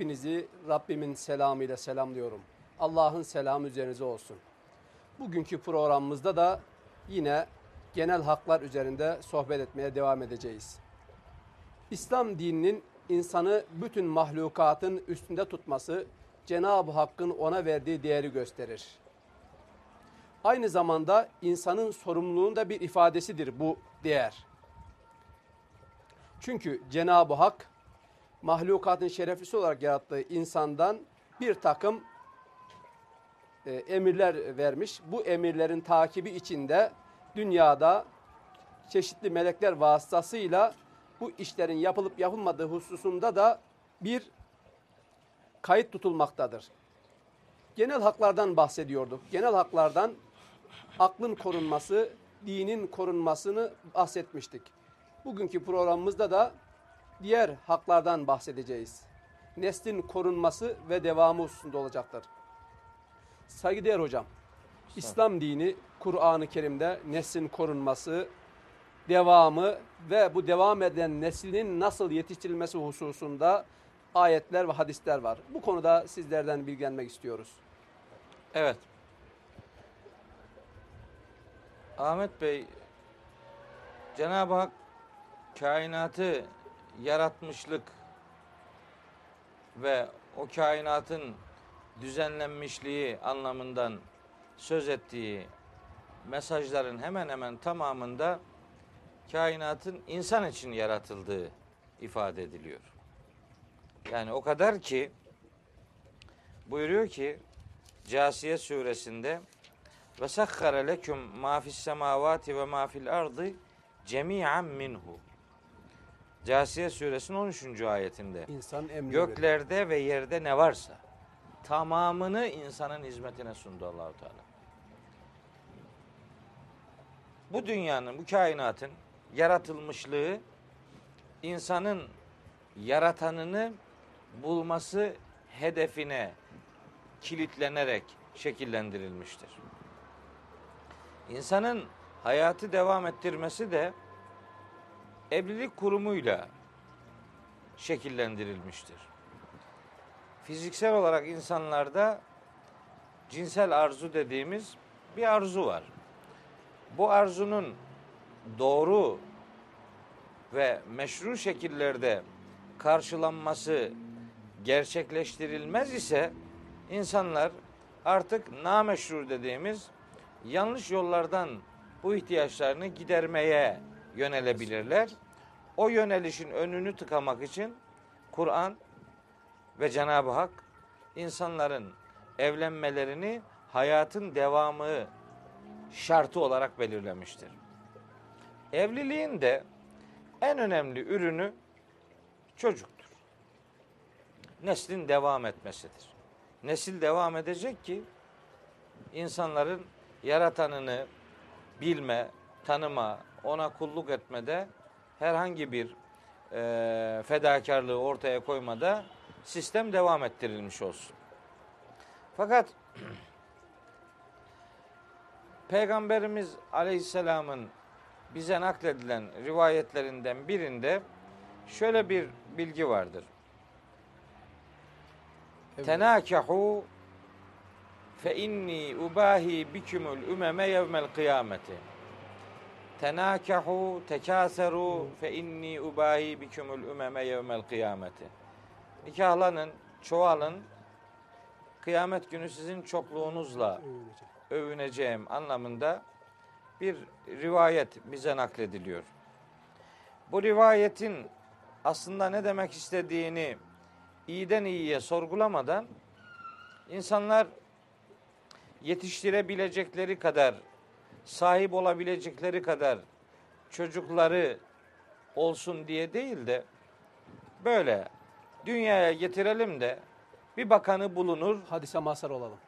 Hepinizi Rabbimin selamıyla selamlıyorum. Allah'ın selamı üzerinize olsun. Bugünkü programımızda da yine genel haklar üzerinde sohbet etmeye devam edeceğiz. İslam dininin insanı bütün mahlukatın üstünde tutması Cenab-ı Hakk'ın ona verdiği değeri gösterir. Aynı zamanda insanın sorumluluğunun da bir ifadesidir bu değer. Çünkü Cenab-ı Hak mahlukatın şereflisi olarak yarattığı insandan bir takım e, emirler vermiş. Bu emirlerin takibi içinde dünyada çeşitli melekler vasıtasıyla bu işlerin yapılıp yapılmadığı hususunda da bir kayıt tutulmaktadır. Genel haklardan bahsediyorduk. Genel haklardan aklın korunması, dinin korunmasını bahsetmiştik. Bugünkü programımızda da diğer haklardan bahsedeceğiz. Neslin korunması ve devamı hususunda olacaktır. Saygıdeğer hocam, İslam dini Kur'an-ı Kerim'de neslin korunması, devamı ve bu devam eden neslinin nasıl yetiştirilmesi hususunda ayetler ve hadisler var. Bu konuda sizlerden bilgilenmek istiyoruz. Evet. Ahmet Bey, Cenab-ı Hak kainatı yaratmışlık ve o kainatın düzenlenmişliği anlamından söz ettiği mesajların hemen hemen tamamında kainatın insan için yaratıldığı ifade ediliyor. Yani o kadar ki buyuruyor ki Casiye suresinde ve sakhara leküm ma fis semavati ve ma fil ardı cemi'an minhu. Casiye suresinin 13. ayetinde. İnsan emri Göklerde ve yerde ne varsa tamamını insanın hizmetine sundu Allahu Teala. Bu dünyanın, bu kainatın yaratılmışlığı insanın yaratanını bulması hedefine kilitlenerek şekillendirilmiştir. İnsanın hayatı devam ettirmesi de evlilik kurumuyla şekillendirilmiştir. Fiziksel olarak insanlarda cinsel arzu dediğimiz bir arzu var. Bu arzunun doğru ve meşru şekillerde karşılanması gerçekleştirilmez ise insanlar artık nameşru dediğimiz yanlış yollardan bu ihtiyaçlarını gidermeye yönelebilirler. O yönelişin önünü tıkamak için Kur'an ve Cenab-ı Hak insanların evlenmelerini hayatın devamı şartı olarak belirlemiştir. Evliliğin de en önemli ürünü çocuktur. Neslin devam etmesidir. Nesil devam edecek ki insanların yaratanını bilme, tanıma, ona kulluk etmede herhangi bir e, fedakarlığı ortaya koymada sistem devam ettirilmiş olsun. Fakat Peygamberimiz Aleyhisselam'ın bize nakledilen rivayetlerinden birinde şöyle bir bilgi vardır. Evet. Tenakahu fe inni ubahi bikumul umeme yevmel kıyameti. Tenakahu tekaseru fe inni ubahi bikumul umeme yevmel kıyameti. Nikahlanın, çoğalın. Kıyamet günü sizin çokluğunuzla övüneceğim anlamında bir rivayet bize naklediliyor. Bu rivayetin aslında ne demek istediğini iyiden iyiye sorgulamadan insanlar yetiştirebilecekleri kadar, sahip olabilecekleri kadar çocukları olsun diye değil de böyle dünyaya getirelim de bir bakanı bulunur. Hadise mazhar olalım.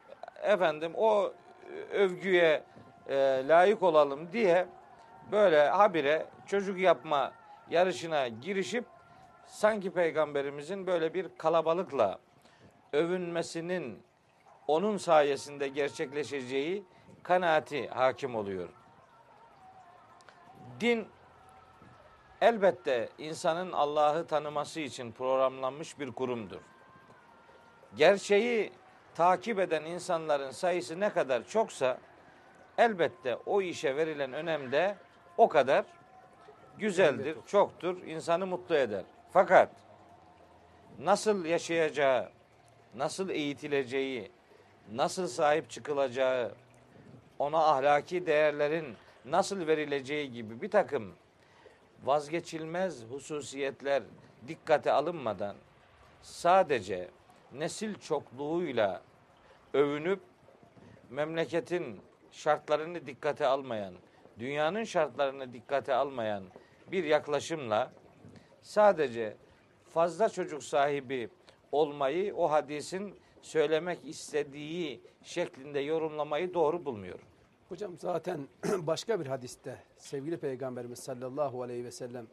Efendim o övgüye e, layık olalım diye böyle habire çocuk yapma yarışına girişip sanki peygamberimizin böyle bir kalabalıkla övünmesinin onun sayesinde gerçekleşeceği kanaati hakim oluyor. Din elbette insanın Allah'ı tanıması için programlanmış bir kurumdur. Gerçeği takip eden insanların sayısı ne kadar çoksa elbette o işe verilen önem de o kadar güzeldir, çoktur, insanı mutlu eder. Fakat nasıl yaşayacağı, nasıl eğitileceği, nasıl sahip çıkılacağı, ona ahlaki değerlerin nasıl verileceği gibi bir takım vazgeçilmez hususiyetler dikkate alınmadan sadece nesil çokluğuyla övünüp memleketin şartlarını dikkate almayan, dünyanın şartlarını dikkate almayan bir yaklaşımla sadece fazla çocuk sahibi olmayı o hadisin söylemek istediği şeklinde yorumlamayı doğru bulmuyorum. Hocam zaten başka bir hadiste sevgili Peygamberimiz sallallahu aleyhi ve sellem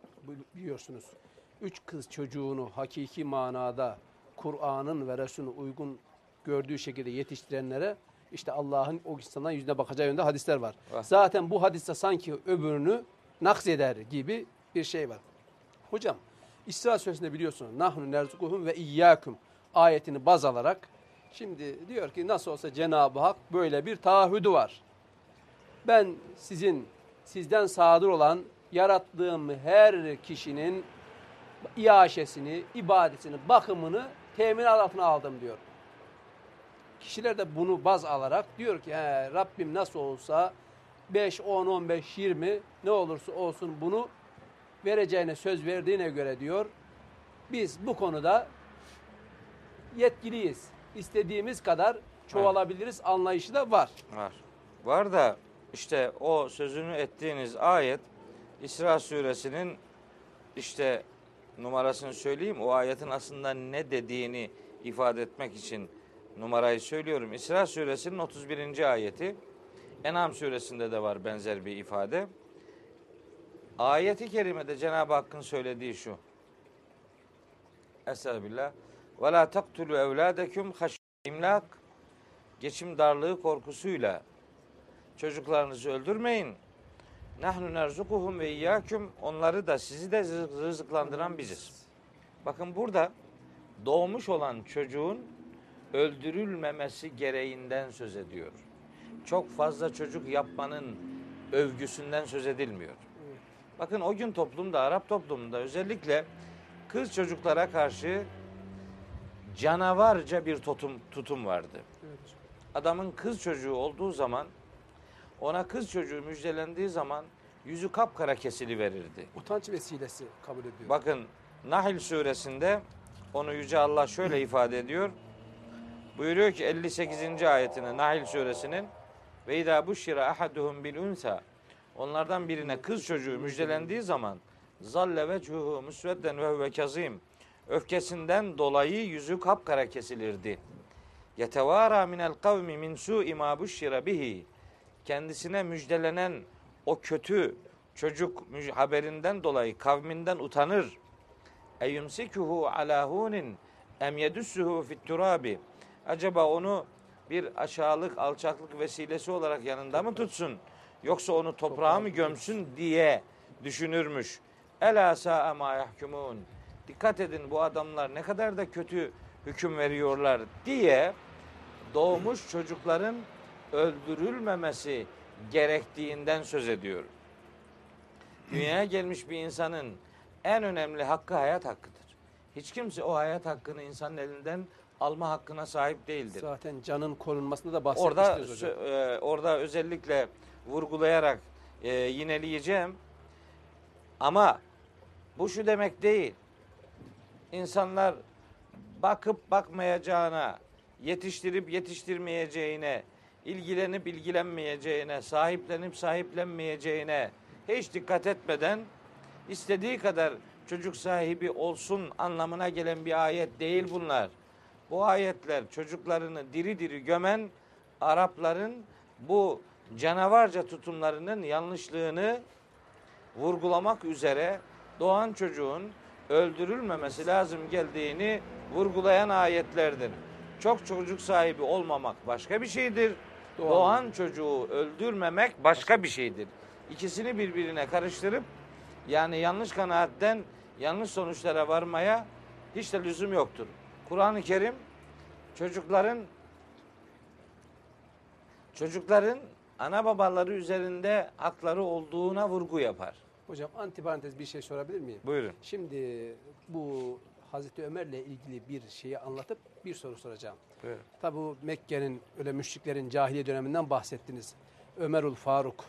biliyorsunuz. Üç kız çocuğunu hakiki manada Kur'an'ın ve Resul'ün uygun gördüğü şekilde yetiştirenlere işte Allah'ın o insandan yüzüne bakacağı yönde hadisler var. Var. Zaten bu hadiste sanki öbürünü nakseder gibi bir şey var. Hocam İsra suresinde biliyorsunuz nahnu nerzukuhum ve iyyakum ayetini baz alarak şimdi diyor ki nasıl olsa Cenab-ı Hak böyle bir taahhüdü var. Ben sizin sizden sadır olan yarattığım her kişinin iaşesini, ibadetini, bakımını temin altına aldım diyor. Kişiler de bunu baz alarak diyor ki He, Rabbim nasıl olsa 5, 10, 15, 20 ne olursa olsun bunu vereceğine söz verdiğine göre diyor. Biz bu konuda yetkiliyiz. İstediğimiz kadar çoğalabiliriz anlayışı da var. Var. Var da işte o sözünü ettiğiniz ayet İsra suresinin işte numarasını söyleyeyim. O ayetin aslında ne dediğini ifade etmek için numarayı söylüyorum. İsra suresinin 31. ayeti. En'am suresinde de var benzer bir ifade. Ayeti kerimede Cenab-ı Hakk'ın söylediği şu. Estağfirullah. Ve la taktulu evladekum imlak. Geçim darlığı korkusuyla çocuklarınızı öldürmeyin. Nahnu nerzukuhum ve iyyaküm. Onları da sizi de rızık- rızıklandıran biziz. Bakın burada doğmuş olan çocuğun öldürülmemesi gereğinden söz ediyor. Çok fazla çocuk yapmanın övgüsünden söz edilmiyor. Bakın o gün toplumda, Arap toplumunda özellikle kız çocuklara karşı canavarca bir tutum, tutum vardı. Adamın kız çocuğu olduğu zaman ona kız çocuğu müjdelendiği zaman yüzü kapkara kesili verirdi. Utanç vesilesi kabul ediyor. Bakın Nahl suresinde onu Yüce Allah şöyle ifade ediyor. Buyuruyor ki 58. ayetine Nahl suresinin ve idâ buşşira ahaduhum bil unsa onlardan birine kız çocuğu müjdelendiği zaman zalle vechuhu musvedden ve huve kazim öfkesinden dolayı yüzü kapkara kesilirdi. Yetevara minel kavmi min su'i ma buşşira bihi kendisine müjdelenen o kötü çocuk haberinden dolayı kavminden utanır. Eyumsikuhu ala hunin em yedussuhu fit turabi. Acaba onu bir aşağılık, alçaklık vesilesi olarak yanında mı tutsun? Yoksa onu toprağa mı gömsün diye düşünürmüş. Ela sa'a ma yahkumun. Dikkat edin bu adamlar ne kadar da kötü hüküm veriyorlar diye doğmuş çocukların öldürülmemesi gerektiğinden söz ediyor. Dünyaya gelmiş bir insanın en önemli hakkı hayat hakkıdır. Hiç kimse o hayat hakkını insanın elinden alma hakkına sahip değildir. Zaten canın korunmasında da Orada bahsetmiştiniz hocam. sö- e, orada özellikle vurgulayarak e, yineleyeceğim. Ama bu şu demek değil. İnsanlar bakıp bakmayacağına, yetiştirip yetiştirmeyeceğine, ilgilenip ilgilenmeyeceğine, sahiplenip sahiplenmeyeceğine hiç dikkat etmeden istediği kadar çocuk sahibi olsun anlamına gelen bir ayet değil bunlar. Bu ayetler çocuklarını diri diri gömen Arapların bu canavarca tutumlarının yanlışlığını vurgulamak üzere doğan çocuğun öldürülmemesi lazım geldiğini vurgulayan ayetlerdir. Çok çocuk sahibi olmamak başka bir şeydir. Doğan- Doğan çocuğu öldürmemek başka bir şeydir. İkisini birbirine karıştırıp Yani yanlış kanaatten yanlış sonuçlara varmaya hiç de lüzum yoktur. Kur'an-ı Kerim çocukların çocukların ana babaları üzerinde hakları olduğuna vurgu yapar. Hocam antiparantez bir şey sorabilir miyim? Buyurun. Şimdi bu Hazreti Ömer'le ilgili bir şeyi anlatıp bir soru soracağım. Buyurun. Tabi bu Mekke'nin öyle müşriklerin cahiliye döneminden bahsettiniz. Ömerül Faruk,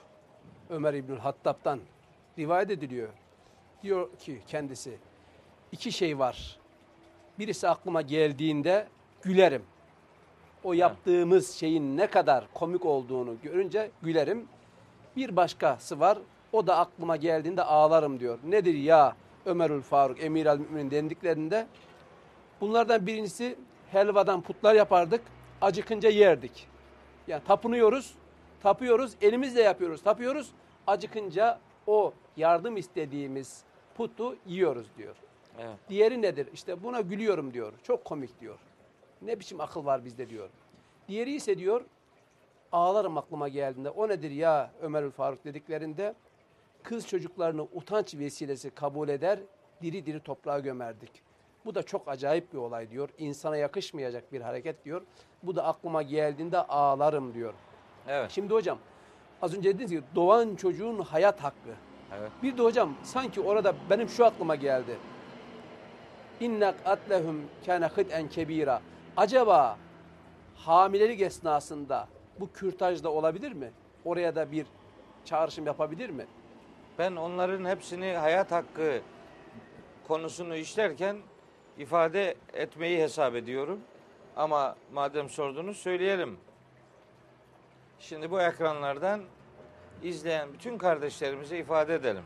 Ömer İbnül Hattab'dan rivayet ediliyor. Diyor ki kendisi, iki şey var. Birisi aklıma geldiğinde gülerim. O yaptığımız şeyin ne kadar komik olduğunu görünce gülerim. Bir başkası var, o da aklıma geldiğinde ağlarım diyor. Nedir ya Ömerül Faruk, Emir el Mümin dendiklerinde Bunlardan birincisi helvadan putlar yapardık. Acıkınca yerdik. Yani tapınıyoruz, tapıyoruz, elimizle yapıyoruz, tapıyoruz. Acıkınca o yardım istediğimiz putu yiyoruz diyor. Evet. Diğeri nedir? İşte buna gülüyorum diyor. Çok komik diyor. Ne biçim akıl var bizde diyor. Diğeri ise diyor ağlarım aklıma geldiğinde. O nedir ya Ömerül Faruk dediklerinde kız çocuklarını utanç vesilesi kabul eder, diri diri toprağa gömerdik. Bu da çok acayip bir olay diyor. İnsana yakışmayacak bir hareket diyor. Bu da aklıma geldiğinde ağlarım diyor. Evet. Şimdi hocam az önce dediniz ki doğan çocuğun hayat hakkı. Evet. Bir de hocam sanki orada benim şu aklıma geldi. İnnek atlehum kâne hıd'en kebira. Acaba hamilelik esnasında bu kürtaj da olabilir mi? Oraya da bir çağrışım yapabilir mi? Ben onların hepsini hayat hakkı konusunu işlerken ifade etmeyi hesap ediyorum. Ama madem sordunuz söyleyelim. Şimdi bu ekranlardan izleyen bütün kardeşlerimize ifade edelim.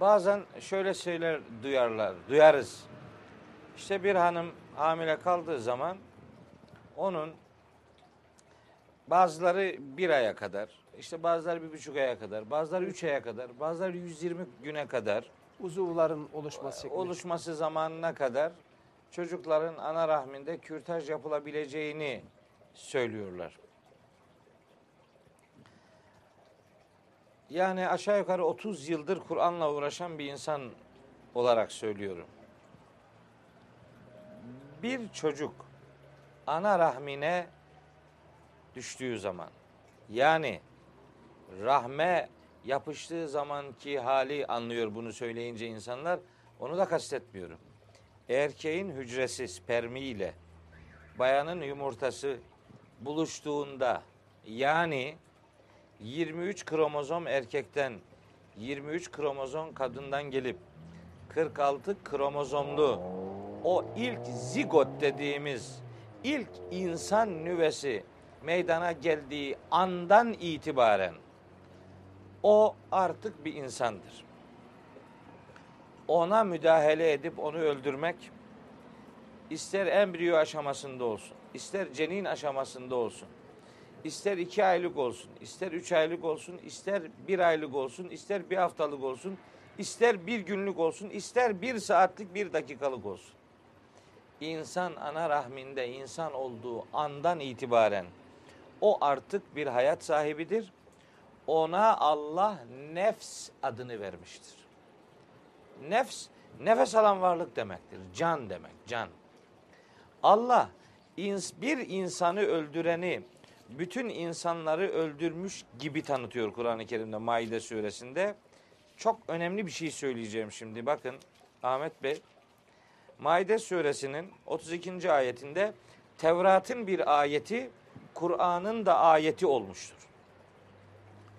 Bazen şöyle şeyler duyarlar, duyarız. İşte bir hanım hamile kaldığı zaman onun bazıları bir aya kadar, işte bazıları bir buçuk aya kadar, bazıları üç aya kadar, bazıları 120 güne kadar Uzuvların oluşması şeklinde. oluşması zamanına kadar çocukların ana rahminde kürtaj yapılabileceğini söylüyorlar. Yani aşağı yukarı 30 yıldır Kur'an'la uğraşan bir insan olarak söylüyorum. Bir çocuk ana rahmine düştüğü zaman yani rahme yapıştığı zamanki hali anlıyor bunu söyleyince insanlar. Onu da kastetmiyorum. Erkeğin hücresi spermi ile bayanın yumurtası buluştuğunda yani 23 kromozom erkekten 23 kromozom kadından gelip 46 kromozomlu o ilk zigot dediğimiz ilk insan nüvesi meydana geldiği andan itibaren o artık bir insandır. Ona müdahale edip onu öldürmek ister embriyo aşamasında olsun, ister cenin aşamasında olsun, ister iki aylık olsun, ister üç aylık olsun, ister bir aylık olsun, ister bir haftalık olsun, ister bir günlük olsun, ister bir saatlik bir dakikalık olsun. İnsan ana rahminde insan olduğu andan itibaren o artık bir hayat sahibidir ona Allah nefs adını vermiştir. Nefs, nefes alan varlık demektir. Can demek, can. Allah bir insanı öldüreni bütün insanları öldürmüş gibi tanıtıyor Kur'an-ı Kerim'de Maide suresinde. Çok önemli bir şey söyleyeceğim şimdi. Bakın Ahmet Bey. Maide suresinin 32. ayetinde Tevrat'ın bir ayeti Kur'an'ın da ayeti olmuştur.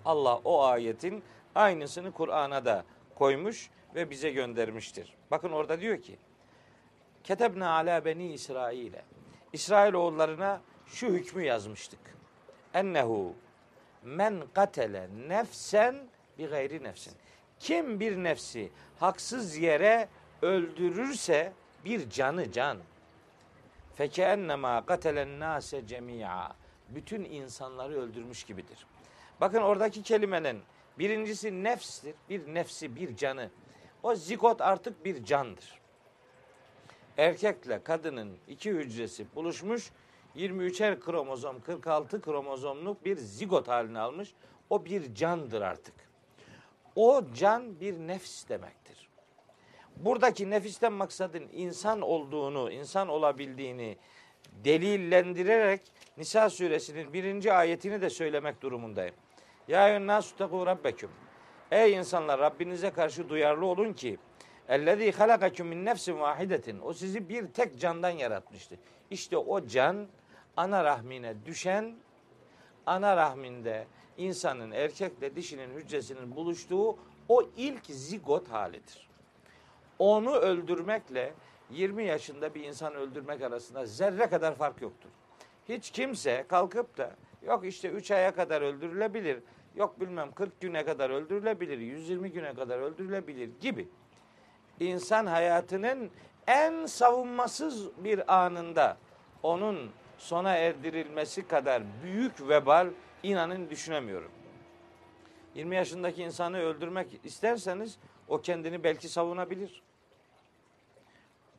Allah o ayetin aynısını Kur'an'a da koymuş ve bize göndermiştir. Bakın orada diyor ki Ketebne ala beni İsrail'e İsrail oğullarına şu hükmü yazmıştık. Ennehu men katele nefsen bi gayri nefsin. Kim bir nefsi haksız yere öldürürse bir canı can. Feke ennema katelen nase cemia. Bütün insanları öldürmüş gibidir. Bakın oradaki kelimenin birincisi nefstir. Bir nefsi, bir canı. O zigot artık bir candır. Erkekle kadının iki hücresi buluşmuş. 23'er kromozom, 46 kromozomluk bir zigot halini almış. O bir candır artık. O can bir nefs demektir. Buradaki nefisten maksadın insan olduğunu, insan olabildiğini delillendirerek Nisa suresinin birinci ayetini de söylemek durumundayım. Ya eyyühennâsü tekû rabbeküm. Ey insanlar Rabbinize karşı duyarlı olun ki ellezî halakaküm min nefsin vahidetin. O sizi bir tek candan yaratmıştı. İşte o can ana rahmine düşen ana rahminde insanın erkekle dişinin hücresinin buluştuğu o ilk zigot halidir. Onu öldürmekle 20 yaşında bir insan öldürmek arasında zerre kadar fark yoktur. Hiç kimse kalkıp da yok işte 3 aya kadar öldürülebilir, yok bilmem 40 güne kadar öldürülebilir, 120 güne kadar öldürülebilir gibi. İnsan hayatının en savunmasız bir anında onun sona erdirilmesi kadar büyük vebal inanın düşünemiyorum. 20 yaşındaki insanı öldürmek isterseniz o kendini belki savunabilir.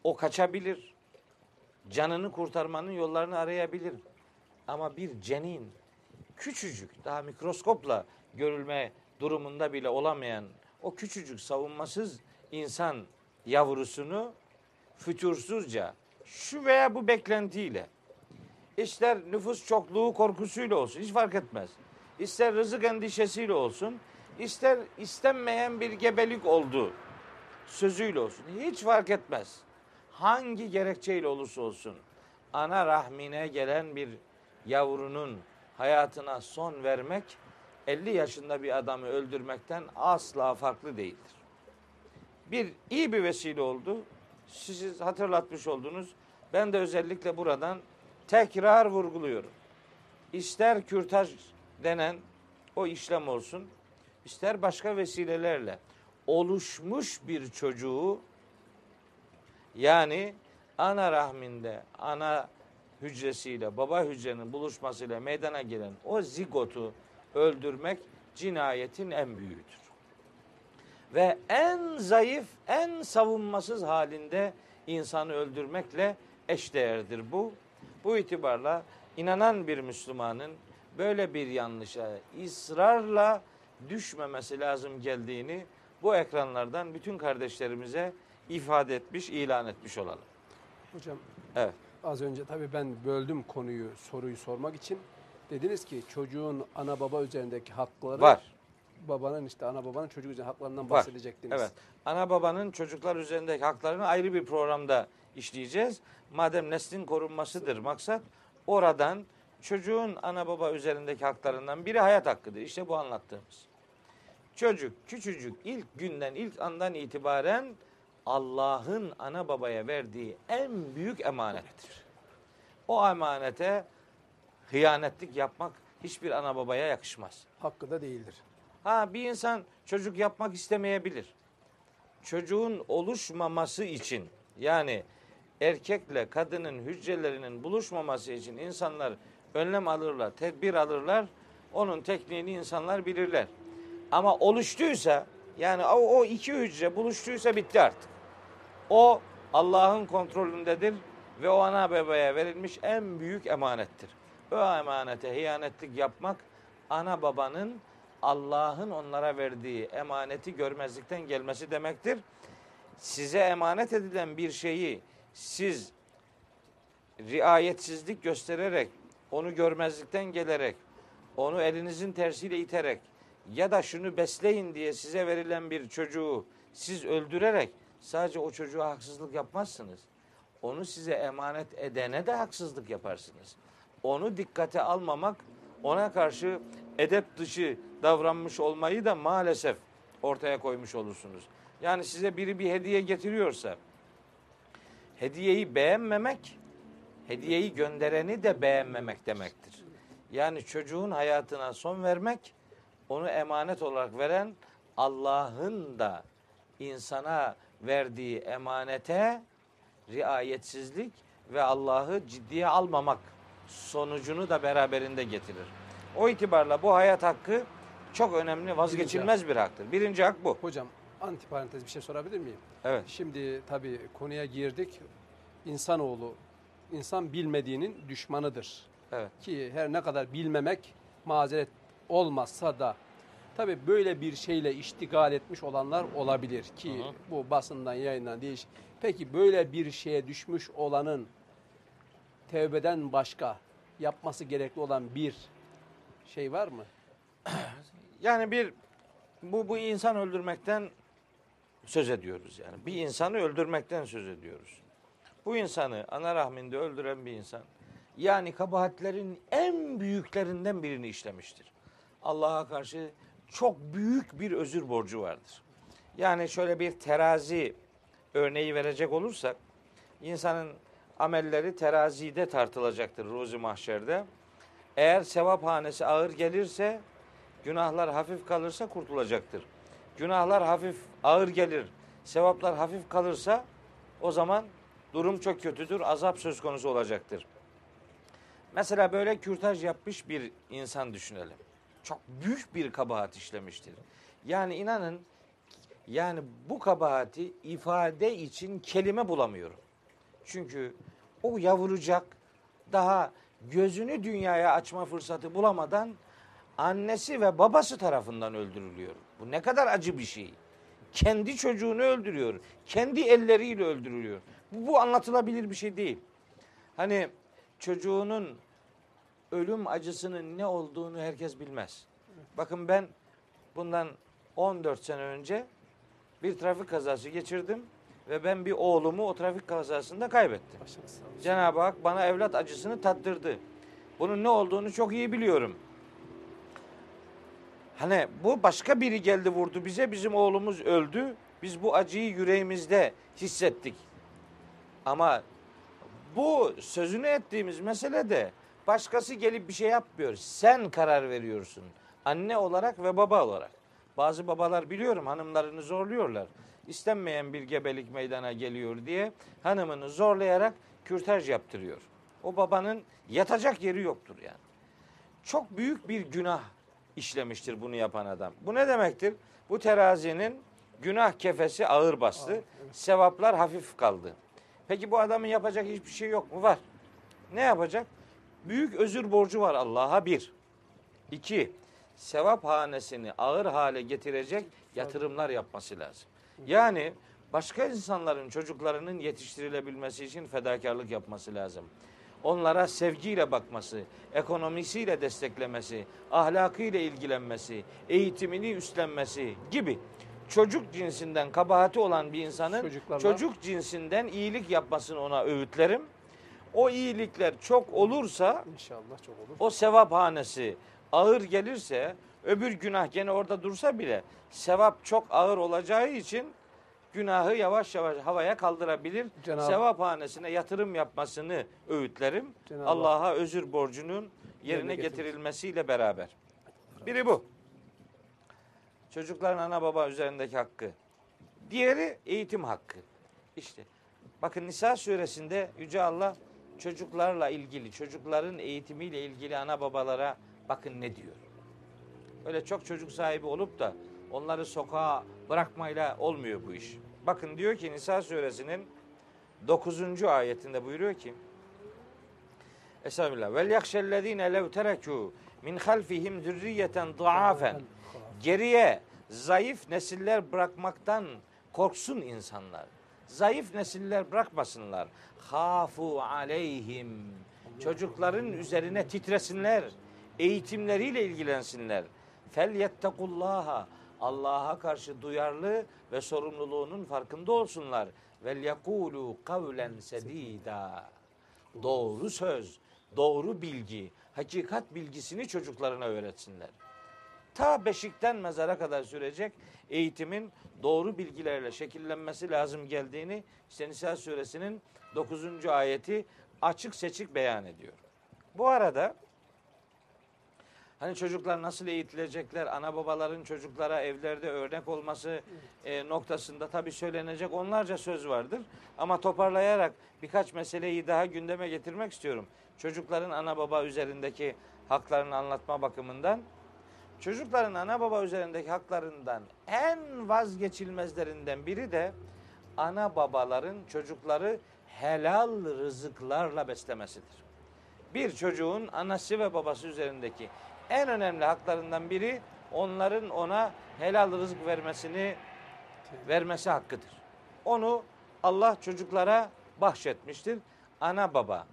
O kaçabilir. Canını kurtarmanın yollarını arayabilir. Ama bir cenin küçücük daha mikroskopla görülme durumunda bile olamayan o küçücük savunmasız insan yavrusunu fütursuzca şu veya bu beklentiyle ister nüfus çokluğu korkusuyla olsun hiç fark etmez. İster rızık endişesiyle olsun, ister istenmeyen bir gebelik oldu sözüyle olsun hiç fark etmez. Hangi gerekçeyle olursa olsun ana rahmine gelen bir yavrunun hayatına son vermek 50 yaşında bir adamı öldürmekten asla farklı değildir. Bir iyi bir vesile oldu. Sizi hatırlatmış oldunuz. Ben de özellikle buradan tekrar vurguluyorum. İster kürtaj denen o işlem olsun, ister başka vesilelerle oluşmuş bir çocuğu yani ana rahminde ana hücresiyle baba hücrenin buluşmasıyla meydana gelen o zigotu öldürmek cinayetin en büyüğüdür. Ve en zayıf, en savunmasız halinde insanı öldürmekle eşdeğerdir bu. Bu itibarla inanan bir Müslümanın böyle bir yanlışa ısrarla düşmemesi lazım geldiğini bu ekranlardan bütün kardeşlerimize ifade etmiş, ilan etmiş olalım. Hocam Evet. Az önce tabii ben böldüm konuyu, soruyu sormak için. Dediniz ki çocuğun ana baba üzerindeki hakları Var. babanın işte ana babanın çocuk üzerindeki haklarından Var. bahsedecektiniz. Evet. Ana babanın çocuklar üzerindeki haklarını ayrı bir programda işleyeceğiz. Madem neslin korunmasıdır maksat, oradan çocuğun ana baba üzerindeki haklarından biri hayat hakkıdır. İşte bu anlattığımız. Çocuk küçücük ilk günden, ilk andan itibaren Allah'ın ana babaya verdiği en büyük emanettir. O emanete hıyanetlik yapmak hiçbir ana babaya yakışmaz. Hakkı da değildir. Ha bir insan çocuk yapmak istemeyebilir. Çocuğun oluşmaması için yani erkekle kadının hücrelerinin buluşmaması için insanlar önlem alırlar, tedbir alırlar. Onun tekniğini insanlar bilirler. Ama oluştuysa yani o, o iki hücre buluştuysa bitti artık. O Allah'ın kontrolündedir ve o ana babaya verilmiş en büyük emanettir. O emanete hiyanetlik yapmak ana babanın Allah'ın onlara verdiği emaneti görmezlikten gelmesi demektir. Size emanet edilen bir şeyi siz riayetsizlik göstererek, onu görmezlikten gelerek, onu elinizin tersiyle iterek ya da şunu besleyin diye size verilen bir çocuğu siz öldürerek sadece o çocuğa haksızlık yapmazsınız. Onu size emanet edene de haksızlık yaparsınız. Onu dikkate almamak, ona karşı edep dışı davranmış olmayı da maalesef ortaya koymuş olursunuz. Yani size biri bir hediye getiriyorsa hediyeyi beğenmemek, hediyeyi göndereni de beğenmemek demektir. Yani çocuğun hayatına son vermek, onu emanet olarak veren Allah'ın da insana verdiği emanete riayetsizlik ve Allah'ı ciddiye almamak sonucunu da beraberinde getirir. O itibarla bu hayat hakkı çok önemli, vazgeçilmez bir haktır. Birinci hak bu. Hocam antiparantez bir şey sorabilir miyim? Evet. Şimdi tabii konuya girdik. İnsanoğlu insan bilmediğinin düşmanıdır. Evet. Ki her ne kadar bilmemek mazeret olmazsa da Tabii böyle bir şeyle iştigal etmiş olanlar olabilir ki hı. bu basından yayından değiş. Peki böyle bir şeye düşmüş olanın tevbeden başka yapması gerekli olan bir şey var mı? Yani bir bu bu insan öldürmekten söz ediyoruz yani. Bir insanı öldürmekten söz ediyoruz. Bu insanı ana rahminde öldüren bir insan yani kabahatlerin en büyüklerinden birini işlemiştir. Allah'a karşı çok büyük bir özür borcu vardır. Yani şöyle bir terazi örneği verecek olursak insanın amelleri terazide tartılacaktır ruzi mahşerde. Eğer sevap hanesi ağır gelirse günahlar hafif kalırsa kurtulacaktır. Günahlar hafif ağır gelir, sevaplar hafif kalırsa o zaman durum çok kötüdür, azap söz konusu olacaktır. Mesela böyle kürtaj yapmış bir insan düşünelim. Çok büyük bir kabahat işlemiştir. Yani inanın yani bu kabahati ifade için kelime bulamıyorum. Çünkü o yavrucak daha gözünü dünyaya açma fırsatı bulamadan annesi ve babası tarafından öldürülüyor. Bu ne kadar acı bir şey. Kendi çocuğunu öldürüyor. Kendi elleriyle öldürülüyor. Bu, bu anlatılabilir bir şey değil. Hani çocuğunun ölüm acısının ne olduğunu herkes bilmez. Bakın ben bundan 14 sene önce bir trafik kazası geçirdim ve ben bir oğlumu o trafik kazasında kaybettim. Cenab-ı Hak bana evlat acısını tattırdı. Bunun ne olduğunu çok iyi biliyorum. Hani bu başka biri geldi vurdu bize bizim oğlumuz öldü. Biz bu acıyı yüreğimizde hissettik. Ama bu sözünü ettiğimiz mesele de başkası gelip bir şey yapmıyor. Sen karar veriyorsun. Anne olarak ve baba olarak. Bazı babalar biliyorum hanımlarını zorluyorlar. İstenmeyen bir gebelik meydana geliyor diye hanımını zorlayarak kürtaj yaptırıyor. O babanın yatacak yeri yoktur yani. Çok büyük bir günah işlemiştir bunu yapan adam. Bu ne demektir? Bu terazinin günah kefesi ağır bastı. Sevaplar hafif kaldı. Peki bu adamın yapacak hiçbir şey yok mu? Var. Ne yapacak? Büyük özür borcu var Allah'a bir. İki, sevap hanesini ağır hale getirecek yatırımlar yapması lazım. Yani başka insanların çocuklarının yetiştirilebilmesi için fedakarlık yapması lazım. Onlara sevgiyle bakması, ekonomisiyle desteklemesi, ahlakıyla ilgilenmesi, eğitimini üstlenmesi gibi çocuk cinsinden kabahati olan bir insanın Çocuklarla- çocuk cinsinden iyilik yapmasını ona öğütlerim. O iyilikler çok olursa İnşallah çok olur. o sevap hanesi ağır gelirse öbür günah gene orada dursa bile sevap çok ağır olacağı için günahı yavaş yavaş havaya kaldırabilir. Cenab- sevap hanesine yatırım yapmasını öğütlerim. Cenab-ı Allah'a özür borcunun yerine getirilmesiyle beraber. Biri bu. Çocukların ana baba üzerindeki hakkı. Diğeri eğitim hakkı. İşte bakın Nisa suresinde Yüce Allah çocuklarla ilgili, çocukların eğitimiyle ilgili ana babalara bakın ne diyor. Öyle çok çocuk sahibi olup da onları sokağa bırakmayla olmuyor bu iş. Bakın diyor ki Nisa suresinin 9. ayetinde buyuruyor ki Estağfirullah. Vel yakşellezine lev terekû min halfihim zürriyeten daafen. Geriye zayıf nesiller bırakmaktan korksun insanlar. Zayıf nesiller bırakmasınlar. Hafu aleyhim. Çocukların üzerine titresinler. Eğitimleriyle ilgilensinler. Fel yettekullaha. Allah'a karşı duyarlı ve sorumluluğunun farkında olsunlar. Vel yekulu kavlen sedida. Doğru söz, doğru bilgi, hakikat bilgisini çocuklarına öğretsinler ta beşikten mezara kadar sürecek eğitimin doğru bilgilerle şekillenmesi lazım geldiğini işte Nisa suresinin 9. ayeti açık seçik beyan ediyor. Bu arada hani çocuklar nasıl eğitilecekler, ana babaların çocuklara evlerde örnek olması e, noktasında tabii söylenecek onlarca söz vardır. Ama toparlayarak birkaç meseleyi daha gündeme getirmek istiyorum. Çocukların ana baba üzerindeki haklarını anlatma bakımından. Çocukların ana baba üzerindeki haklarından en vazgeçilmezlerinden biri de ana babaların çocukları helal rızıklarla beslemesidir. Bir çocuğun anası ve babası üzerindeki en önemli haklarından biri onların ona helal rızık vermesini vermesi hakkıdır. Onu Allah çocuklara bahşetmiştir. Ana baba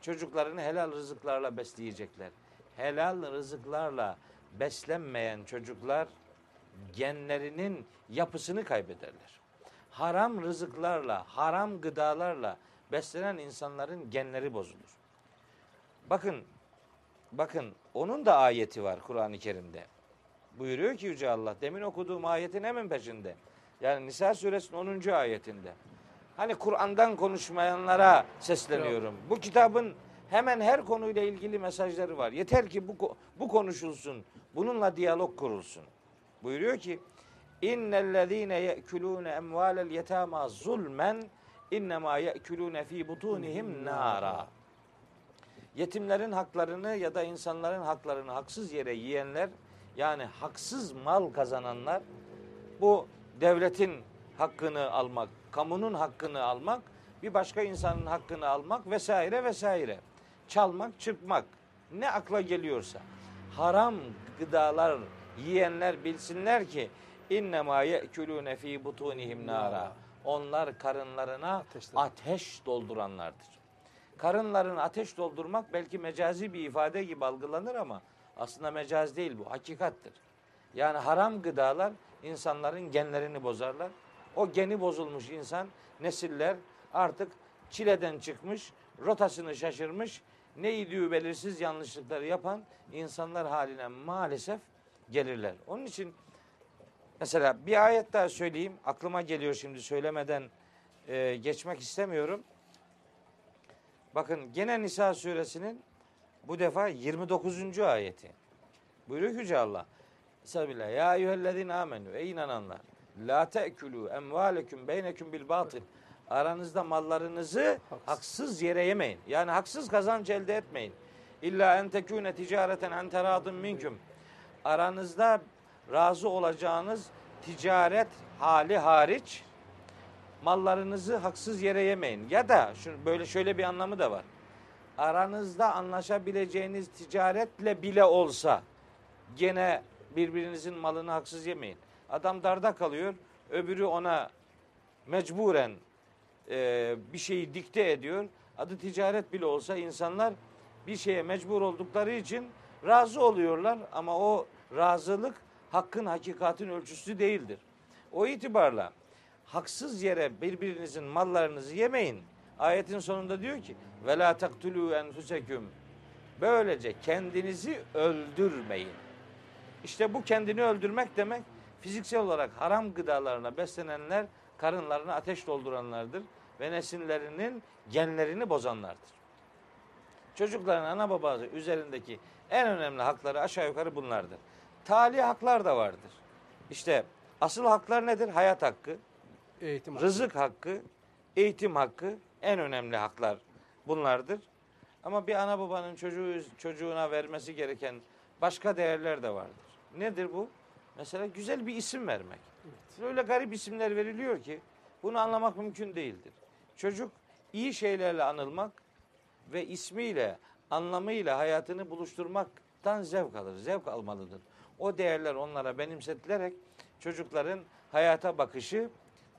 çocuklarını helal rızıklarla besleyecekler. Helal rızıklarla beslenmeyen çocuklar genlerinin yapısını kaybederler. Haram rızıklarla, haram gıdalarla beslenen insanların genleri bozulur. Bakın, bakın onun da ayeti var Kur'an-ı Kerim'de. Buyuruyor ki Yüce Allah, demin okuduğum ayetin hemen peşinde. Yani Nisa suresinin 10. ayetinde. Hani Kur'an'dan konuşmayanlara sesleniyorum. Bu kitabın hemen her konuyla ilgili mesajları var. Yeter ki bu bu konuşulsun. Bununla diyalog kurulsun. Buyuruyor ki İnnellezîne ye'kulûne emvâlel yetâmâ zulmen innemâ ye'kulûne fî butûnihim nâra. Yetimlerin haklarını ya da insanların haklarını haksız yere yiyenler yani haksız mal kazananlar bu devletin hakkını almak, kamunun hakkını almak, bir başka insanın hakkını almak vesaire vesaire. Çalmak, çırpmak ne akla geliyorsa haram gıdalar yiyenler bilsinler ki innema ye'kulune fi butunihim nara. Onlar karınlarına Ateşler. ateş dolduranlardır. Karınlarını ateş doldurmak belki mecazi bir ifade gibi algılanır ama aslında mecaz değil bu, hakikattir. Yani haram gıdalar insanların genlerini bozarlar. O geni bozulmuş insan, nesiller artık çileden çıkmış, rotasını şaşırmış, ne idüğü belirsiz yanlışlıkları yapan insanlar haline maalesef gelirler. Onun için mesela bir ayet daha söyleyeyim. Aklıma geliyor şimdi söylemeden e, geçmek istemiyorum. Bakın gene Nisa suresinin bu defa 29. ayeti. Buyuruyor Yüce Allah. Estağfirullah. Ya eyyühellezine amenü. Ey inananlar. La te'külü emvaleküm beyneküm bil batıl. Aranızda mallarınızı Haksız. haksız yere yemeyin. Yani haksız kazanç elde etmeyin. İlla en tekûne ticareten en teradın minküm. Aranızda razı olacağınız ticaret hali hariç mallarınızı haksız yere yemeyin. Ya da şu böyle şöyle bir anlamı da var. Aranızda anlaşabileceğiniz ticaretle bile olsa gene birbirinizin malını haksız yemeyin. Adam darda kalıyor, öbürü ona mecburen e, bir şeyi dikte ediyor. Adı ticaret bile olsa insanlar bir şeye mecbur oldukları için razı oluyorlar ama o razılık hakkın hakikatin ölçüsü değildir. O itibarla haksız yere birbirinizin mallarınızı yemeyin. Ayetin sonunda diyor ki ve la taktulu enfuseküm. Böylece kendinizi öldürmeyin. İşte bu kendini öldürmek demek fiziksel olarak haram gıdalarına beslenenler karınlarına ateş dolduranlardır ve nesillerinin genlerini bozanlardır. Çocukların ana babası üzerindeki en önemli hakları aşağı yukarı bunlardır. Tali haklar da vardır. İşte asıl haklar nedir? Hayat hakkı, Eğitim rızık hakkı, eğitim hakkı en önemli haklar bunlardır. Ama bir ana babanın çocuğu çocuğuna vermesi gereken başka değerler de vardır. Nedir bu? Mesela güzel bir isim vermek. Öyle garip isimler veriliyor ki bunu anlamak mümkün değildir. Çocuk iyi şeylerle anılmak ve ismiyle, anlamıyla hayatını buluşturmaktan zevk alır, zevk almalıdır. O değerler onlara benimsetilerek çocukların hayata bakışı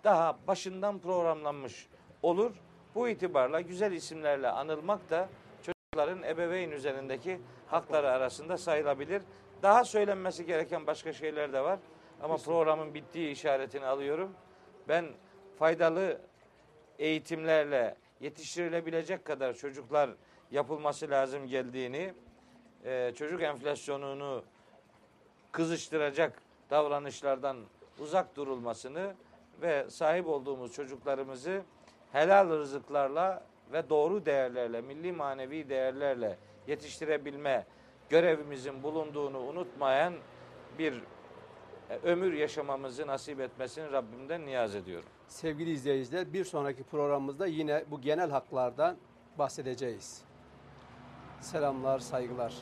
daha başından programlanmış olur. Bu itibarla güzel isimlerle anılmak da çocukların ebeveyn üzerindeki hakları arasında sayılabilir. Daha söylenmesi gereken başka şeyler de var. Ama programın bittiği işaretini alıyorum. Ben faydalı eğitimlerle yetiştirilebilecek kadar çocuklar yapılması lazım geldiğini, e, çocuk enflasyonunu kızıştıracak davranışlardan uzak durulmasını ve sahip olduğumuz çocuklarımızı helal rızıklarla ve doğru değerlerle, milli manevi değerlerle yetiştirebilme görevimizin bulunduğunu unutmayan bir ömür yaşamamızı nasip etmesini Rabbimden niyaz ediyorum. Sevgili izleyiciler bir sonraki programımızda yine bu genel haklardan bahsedeceğiz. Selamlar, saygılar.